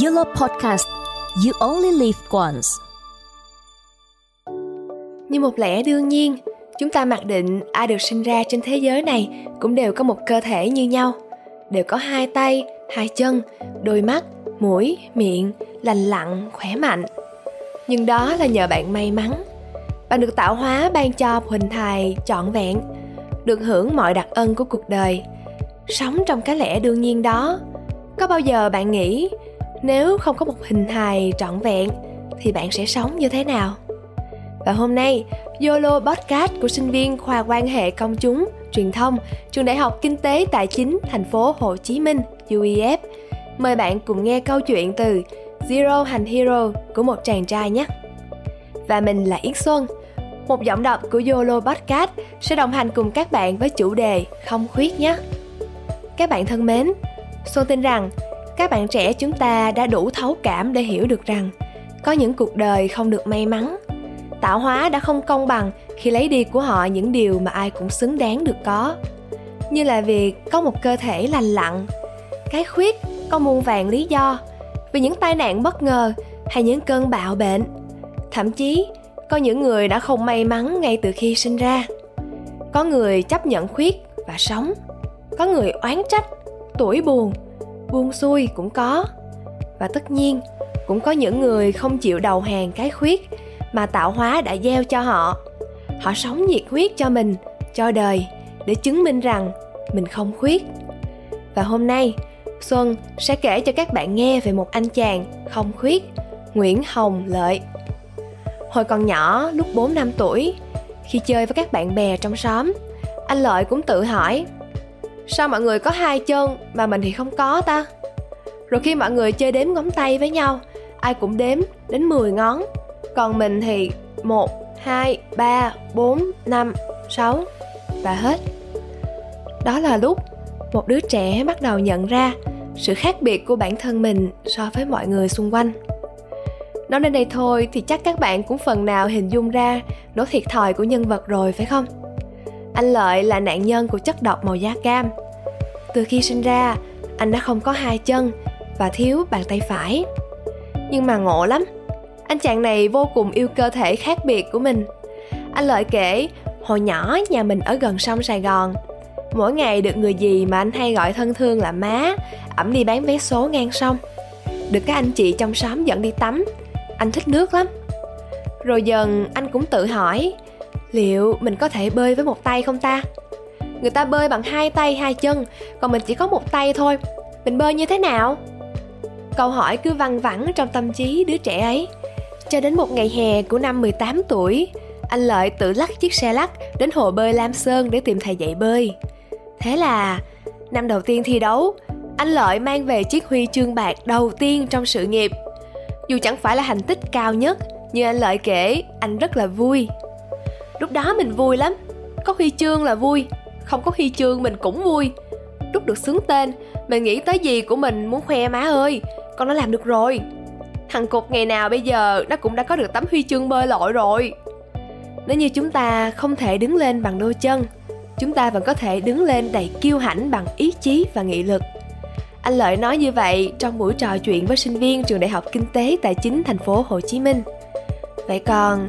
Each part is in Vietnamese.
Yellow Podcast You Only Live Once Như một lẽ đương nhiên, chúng ta mặc định ai được sinh ra trên thế giới này cũng đều có một cơ thể như nhau, đều có hai tay, hai chân, đôi mắt, mũi, miệng, lành lặn, khỏe mạnh. Nhưng đó là nhờ bạn may mắn. Bạn được tạo hóa ban cho huỳnh hình trọn vẹn, được hưởng mọi đặc ân của cuộc đời. Sống trong cái lẽ đương nhiên đó, có bao giờ bạn nghĩ nếu không có một hình hài trọn vẹn, thì bạn sẽ sống như thế nào? Và hôm nay, YOLO Podcast của sinh viên khoa quan hệ công chúng, truyền thông, trường đại học kinh tế tài chính thành phố Hồ Chí Minh UEF mời bạn cùng nghe câu chuyện từ Zero hành Hero của một chàng trai nhé. Và mình là Yến Xuân. Một giọng đọc của YOLO Podcast sẽ đồng hành cùng các bạn với chủ đề không khuyết nhé. Các bạn thân mến, Xuân tin rằng các bạn trẻ chúng ta đã đủ thấu cảm để hiểu được rằng, có những cuộc đời không được may mắn. Tạo hóa đã không công bằng khi lấy đi của họ những điều mà ai cũng xứng đáng được có. Như là việc có một cơ thể lành lặn, cái khuyết có muôn vàng lý do vì những tai nạn bất ngờ hay những cơn bạo bệnh. Thậm chí, có những người đã không may mắn ngay từ khi sinh ra. Có người chấp nhận khuyết và sống, có người oán trách, tuổi buồn buông xuôi cũng có. Và tất nhiên, cũng có những người không chịu đầu hàng cái khuyết mà tạo hóa đã gieo cho họ. Họ sống nhiệt huyết cho mình, cho đời, để chứng minh rằng mình không khuyết. Và hôm nay, xuân sẽ kể cho các bạn nghe về một anh chàng không khuyết, nguyễn hồng lợi. Hồi còn nhỏ, lúc 4 năm tuổi, khi chơi với các bạn bè trong xóm, anh lợi cũng tự hỏi sao mọi người có hai chân mà mình thì không có ta? Rồi khi mọi người chơi đếm ngón tay với nhau ai cũng đếm đến 10 ngón. Còn mình thì 1, 2, 3, 4, 5, 6 và hết. Đó là lúc một đứa trẻ bắt đầu nhận ra sự khác biệt của bản thân mình so với mọi người xung quanh. Nói đến đây thôi thì chắc các bạn cũng phần nào hình dung ra nỗi thiệt thòi của nhân vật rồi phải không? Anh Lợi là nạn nhân của chất độc màu da cam. Từ khi sinh ra, anh đã không có hai chân và thiếu bàn tay phải. Nhưng mà ngộ lắm, anh chàng này vô cùng yêu cơ thể khác biệt của mình. Anh Lợi kể, hồi nhỏ nhà mình ở gần sông Sài Gòn. Mỗi ngày được người gì mà anh hay gọi thân thương là má, ẩm đi bán vé số ngang sông. Được các anh chị trong xóm dẫn đi tắm, anh thích nước lắm. Rồi dần anh cũng tự hỏi, liệu mình có thể bơi với một tay không ta? Người ta bơi bằng hai tay hai chân còn mình chỉ có một tay thôi. Mình bơi như thế nào? Câu hỏi cứ văng vẳng trong tâm trí đứa trẻ ấy. Cho đến một ngày hè của năm 18 tuổi anh Lợi tự lắc chiếc xe lắc đến hồ bơi Lam Sơn để tìm thầy dạy bơi. Thế là năm đầu tiên thi đấu, anh Lợi mang về chiếc huy chương bạc đầu tiên trong sự nghiệp. Dù chẳng phải là thành tích cao nhất, nhưng anh Lợi kể anh rất là vui lúc đó mình vui lắm. Có huy chương là vui, không có huy chương mình cũng vui. Lúc được xướng tên, mình nghĩ tới gì của mình muốn khoe má ơi, con đã làm được rồi. Thằng cục ngày nào bây giờ nó cũng đã có được tấm huy chương bơi lội rồi. Nếu như chúng ta không thể đứng lên bằng đôi chân, chúng ta vẫn có thể đứng lên đầy kiêu hãnh bằng ý chí và nghị lực. Anh lợi nói như vậy trong buổi trò chuyện với sinh viên trường đại học kinh tế tài chính thành phố hồ chí minh. Vậy còn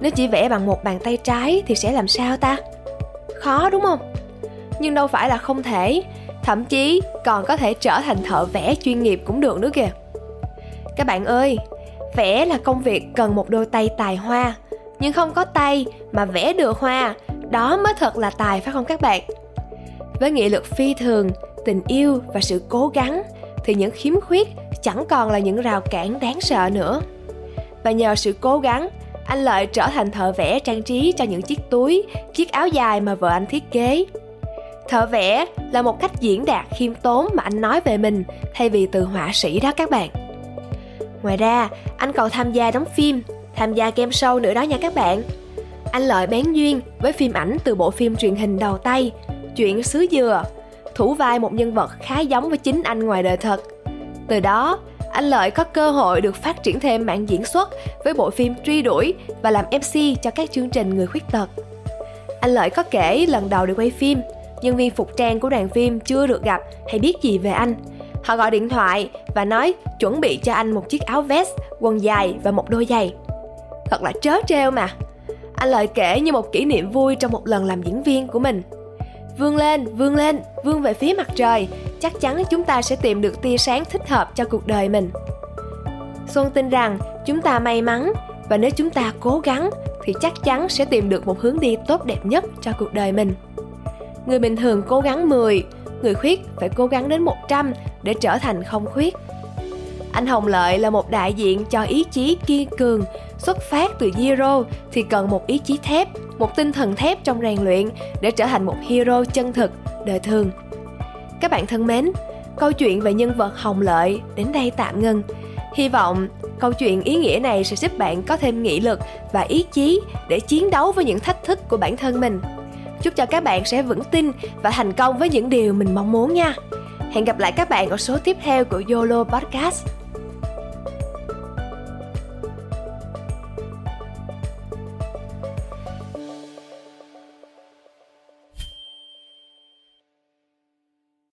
nếu chỉ vẽ bằng một bàn tay trái thì sẽ làm sao ta? Khó đúng không? Nhưng đâu phải là không thể. Thậm chí còn có thể trở thành thợ vẽ chuyên nghiệp cũng được nữa kìa. Các bạn ơi, vẽ là công việc cần một đôi tay tài hoa. Nhưng không có tay mà vẽ được hoa, đó mới thật là tài phải không các bạn? Với nghị lực phi thường, tình yêu và sự cố gắng, thì những khiếm khuyết chẳng còn là những rào cản đáng sợ nữa. Và nhờ sự cố gắng anh Lợi trở thành thợ vẽ trang trí cho những chiếc túi, chiếc áo dài mà vợ anh thiết kế. Thợ vẽ là một cách diễn đạt khiêm tốn mà anh nói về mình thay vì từ họa sĩ đó các bạn. Ngoài ra, anh còn tham gia đóng phim, tham gia game show nữa đó nha các bạn. Anh Lợi bén duyên với phim ảnh từ bộ phim truyền hình đầu tay, Chuyện xứ dừa, thủ vai một nhân vật khá giống với chính anh ngoài đời thật. Từ đó, anh Lợi có cơ hội được phát triển thêm mạng diễn xuất với bộ phim Truy đuổi và làm MC cho các chương trình người khuyết tật. Anh Lợi có kể lần đầu được quay phim, nhân viên phục trang của đoàn phim chưa được gặp hay biết gì về anh. Họ gọi điện thoại và nói chuẩn bị cho anh một chiếc áo vest, quần dài và một đôi giày. Thật là trớ trêu mà. Anh Lợi kể như một kỷ niệm vui trong một lần làm diễn viên của mình. Vươn lên, vươn lên, vươn về phía mặt trời, chắc chắn chúng ta sẽ tìm được tia sáng thích hợp cho cuộc đời mình. Xuân tin rằng chúng ta may mắn và nếu chúng ta cố gắng thì chắc chắn sẽ tìm được một hướng đi tốt đẹp nhất cho cuộc đời mình. Người bình thường cố gắng 10, người khuyết phải cố gắng đến 100 để trở thành không khuyết. Anh Hồng Lợi là một đại diện cho ý chí kiên cường, xuất phát từ zero thì cần một ý chí thép, một tinh thần thép trong rèn luyện để trở thành một hero chân thực, đời thường. Các bạn thân mến, câu chuyện về nhân vật Hồng Lợi đến đây tạm ngừng. Hy vọng câu chuyện ý nghĩa này sẽ giúp bạn có thêm nghị lực và ý chí để chiến đấu với những thách thức của bản thân mình. Chúc cho các bạn sẽ vững tin và thành công với những điều mình mong muốn nha. Hẹn gặp lại các bạn ở số tiếp theo của YOLO Podcast.